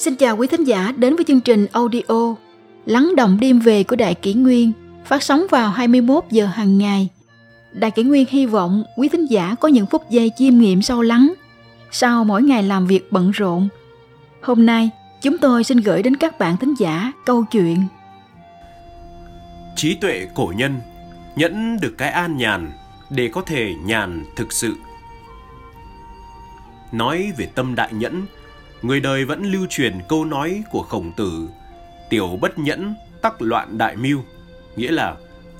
Xin chào quý thính giả đến với chương trình audio Lắng động đêm về của Đại Kỷ Nguyên phát sóng vào 21 giờ hàng ngày. Đại Kỷ Nguyên hy vọng quý thính giả có những phút giây chiêm nghiệm sâu lắng sau mỗi ngày làm việc bận rộn. Hôm nay, chúng tôi xin gửi đến các bạn thính giả câu chuyện Trí tuệ cổ nhân nhẫn được cái an nhàn để có thể nhàn thực sự. Nói về tâm đại nhẫn, người đời vẫn lưu truyền câu nói của khổng tử, tiểu bất nhẫn tắc loạn đại mưu nghĩa là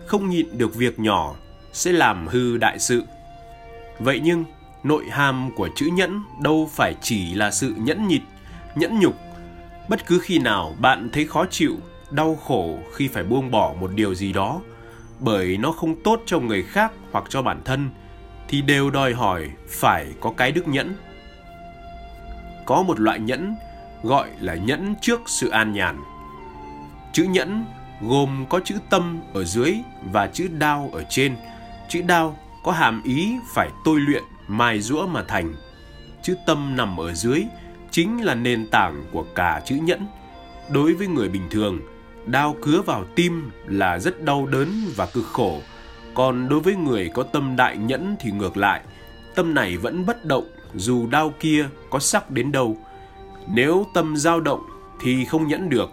không nhịn được việc nhỏ sẽ làm hư đại sự. Vậy nhưng, nội hàm của chữ nhẫn đâu phải chỉ là sự nhẫn nhịt, nhẫn nhục. Bất cứ khi nào bạn thấy khó chịu, đau khổ khi phải buông bỏ một điều gì đó, bởi nó không tốt cho người khác hoặc cho bản thân, thì đều đòi hỏi phải có cái đức nhẫn có một loại nhẫn gọi là nhẫn trước sự an nhàn. Chữ nhẫn gồm có chữ tâm ở dưới và chữ đao ở trên. Chữ đao có hàm ý phải tôi luyện, mài rũa mà thành. Chữ tâm nằm ở dưới chính là nền tảng của cả chữ nhẫn. Đối với người bình thường, đao cứa vào tim là rất đau đớn và cực khổ. Còn đối với người có tâm đại nhẫn thì ngược lại, tâm này vẫn bất động dù đao kia có sắc đến đâu. Nếu tâm dao động thì không nhẫn được.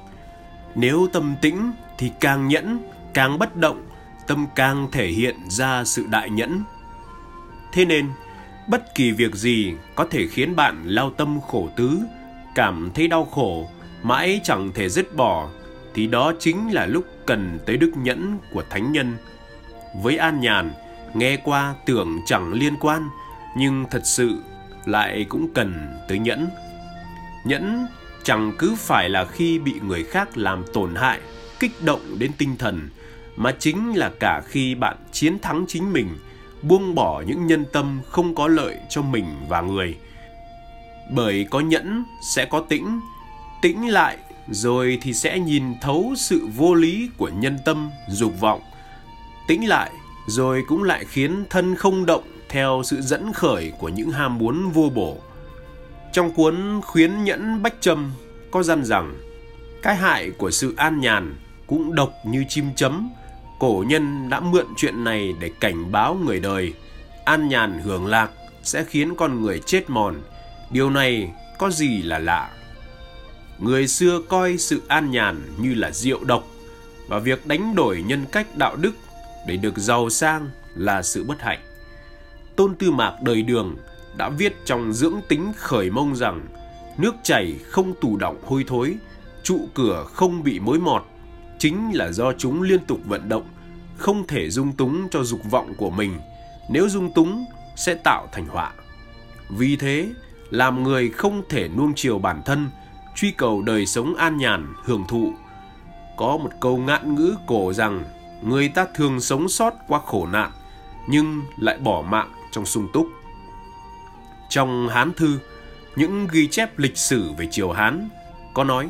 Nếu tâm tĩnh thì càng nhẫn, càng bất động, tâm càng thể hiện ra sự đại nhẫn. Thế nên, bất kỳ việc gì có thể khiến bạn lao tâm khổ tứ, cảm thấy đau khổ, mãi chẳng thể dứt bỏ, thì đó chính là lúc cần tới đức nhẫn của thánh nhân. Với an nhàn, nghe qua tưởng chẳng liên quan, nhưng thật sự lại cũng cần tới nhẫn. Nhẫn chẳng cứ phải là khi bị người khác làm tổn hại, kích động đến tinh thần, mà chính là cả khi bạn chiến thắng chính mình, buông bỏ những nhân tâm không có lợi cho mình và người. Bởi có nhẫn sẽ có tĩnh, tĩnh lại rồi thì sẽ nhìn thấu sự vô lý của nhân tâm, dục vọng. Tĩnh lại rồi cũng lại khiến thân không động theo sự dẫn khởi của những ham muốn vô bổ. Trong cuốn Khuyến Nhẫn Bách Trâm có dặn rằng, cái hại của sự an nhàn cũng độc như chim chấm. Cổ nhân đã mượn chuyện này để cảnh báo người đời. An nhàn hưởng lạc sẽ khiến con người chết mòn. Điều này có gì là lạ? Người xưa coi sự an nhàn như là rượu độc và việc đánh đổi nhân cách đạo đức để được giàu sang là sự bất hạnh. Tôn Tư Mạc đời đường đã viết trong dưỡng tính khởi mông rằng nước chảy không tù động hôi thối, trụ cửa không bị mối mọt, chính là do chúng liên tục vận động, không thể dung túng cho dục vọng của mình, nếu dung túng sẽ tạo thành họa. Vì thế, làm người không thể nuông chiều bản thân, truy cầu đời sống an nhàn, hưởng thụ. Có một câu ngạn ngữ cổ rằng, người ta thường sống sót qua khổ nạn, nhưng lại bỏ mạng trong sung túc. Trong Hán Thư, những ghi chép lịch sử về triều Hán có nói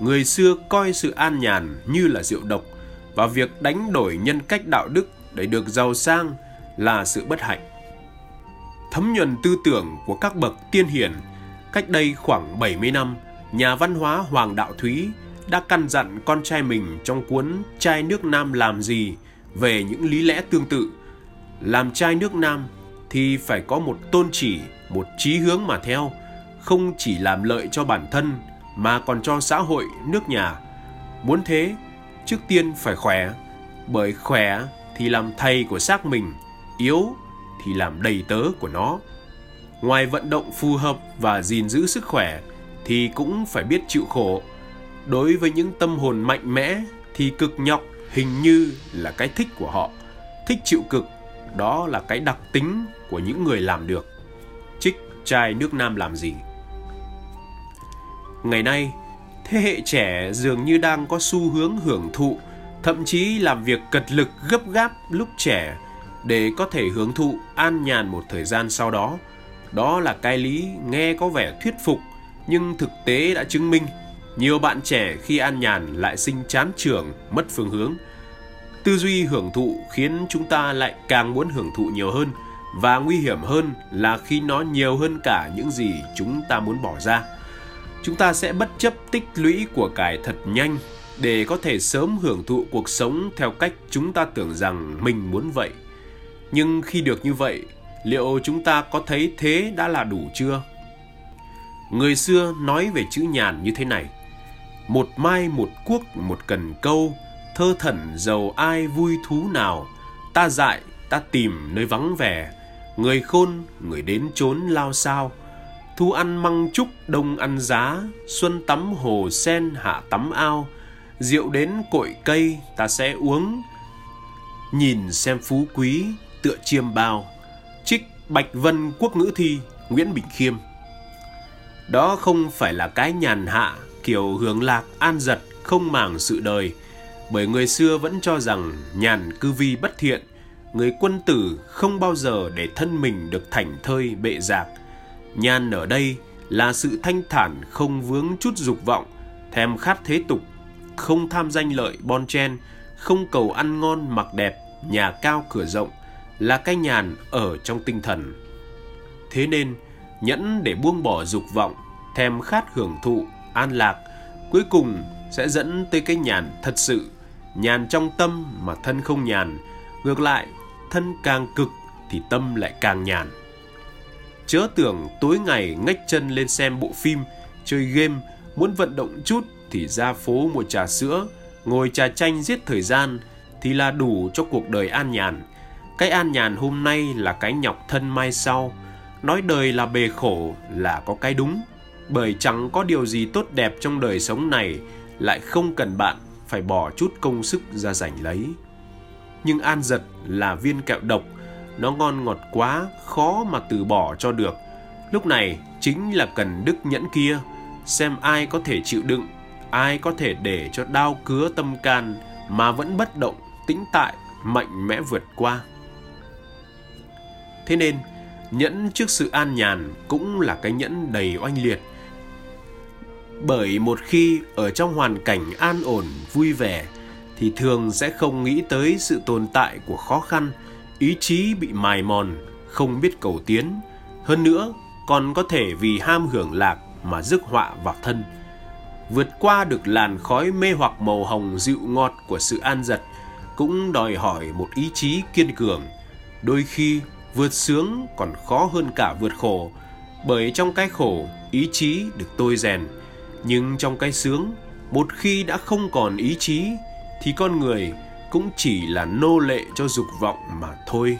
người xưa coi sự an nhàn như là rượu độc và việc đánh đổi nhân cách đạo đức để được giàu sang là sự bất hạnh. Thấm nhuần tư tưởng của các bậc tiên hiển, cách đây khoảng 70 năm, nhà văn hóa Hoàng Đạo Thúy đã căn dặn con trai mình trong cuốn Trai nước Nam làm gì về những lý lẽ tương tự. Làm trai nước Nam thì phải có một tôn chỉ, một chí hướng mà theo, không chỉ làm lợi cho bản thân mà còn cho xã hội, nước nhà. Muốn thế, trước tiên phải khỏe, bởi khỏe thì làm thầy của xác mình, yếu thì làm đầy tớ của nó. Ngoài vận động phù hợp và gìn giữ sức khỏe thì cũng phải biết chịu khổ. Đối với những tâm hồn mạnh mẽ thì cực nhọc hình như là cái thích của họ. Thích chịu cực đó là cái đặc tính của những người làm được. Trích trai nước Nam làm gì? Ngày nay, thế hệ trẻ dường như đang có xu hướng hưởng thụ, thậm chí làm việc cật lực gấp gáp lúc trẻ để có thể hưởng thụ an nhàn một thời gian sau đó. Đó là cái lý nghe có vẻ thuyết phục, nhưng thực tế đã chứng minh nhiều bạn trẻ khi an nhàn lại sinh chán trường, mất phương hướng – Tư duy hưởng thụ khiến chúng ta lại càng muốn hưởng thụ nhiều hơn và nguy hiểm hơn là khi nó nhiều hơn cả những gì chúng ta muốn bỏ ra. chúng ta sẽ bất chấp tích lũy của cải thật nhanh để có thể sớm hưởng thụ cuộc sống theo cách chúng ta tưởng rằng mình muốn vậy. Nhưng khi được như vậy, liệu chúng ta có thấy thế đã là đủ chưa? Người xưa nói về chữ nhàn như thế này: Một mai một cuốc một cần câu, thơ thẩn giàu ai vui thú nào, ta dại ta tìm nơi vắng vẻ, người khôn người đến trốn lao sao. Thu ăn măng trúc đông ăn giá. Xuân tắm hồ sen hạ tắm ao. Rượu đến cội cây ta sẽ uống. Nhìn xem phú quý tựa chiêm bao. Trích bạch vân quốc ngữ thi nguyễn bình khiêm. Đó không phải là cái nhàn hạ kiểu hưởng lạc an giật không màng sự đời bởi người xưa vẫn cho rằng nhàn cư vi bất thiện người quân tử không bao giờ để thân mình được thảnh thơi bệ giạc nhàn ở đây là sự thanh thản không vướng chút dục vọng, thèm khát thế tục, không tham danh lợi bon chen, không cầu ăn ngon mặc đẹp, nhà cao cửa rộng, là cái nhàn ở trong tinh thần. Thế nên, nhẫn để buông bỏ dục vọng, thèm khát hưởng thụ, an lạc, cuối cùng sẽ dẫn tới cái nhàn thật sự, nhàn trong tâm mà thân không nhàn, ngược lại, thân càng cực thì tâm lại càng nhàn. Chớ tưởng tối ngày ngách chân lên xem bộ phim, chơi game, muốn vận động chút thì ra phố mua trà sữa, ngồi trà chanh giết thời gian thì là đủ cho cuộc đời an nhàn. Cái an nhàn hôm nay là cái nhọc thân mai sau. Nói đời là bề khổ là có cái đúng. Bởi chẳng có điều gì tốt đẹp trong đời sống này lại không cần bạn phải bỏ chút công sức ra giành lấy. Nhưng an giật là viên kẹo độc nó ngon ngọt quá, khó mà từ bỏ cho được. Lúc này chính là cần đức nhẫn kia, xem ai có thể chịu đựng, ai có thể để cho đau cứa tâm can mà vẫn bất động, tĩnh tại, mạnh mẽ vượt qua. Thế nên, nhẫn trước sự an nhàn cũng là cái nhẫn đầy oanh liệt. Bởi một khi ở trong hoàn cảnh an ổn, vui vẻ thì thường sẽ không nghĩ tới sự tồn tại của khó khăn, ý chí bị mài mòn, không biết cầu tiến. Hơn nữa, còn có thể vì ham hưởng lạc mà rước họa vào thân. Vượt qua được làn khói mê hoặc màu hồng dịu ngọt của sự an giật cũng đòi hỏi một ý chí kiên cường. Đôi khi vượt sướng còn khó hơn cả vượt khổ, bởi trong cái khổ ý chí được tôi rèn, nhưng trong cái sướng, một khi đã không còn ý chí, thì con người cũng chỉ là nô lệ cho dục vọng mà thôi.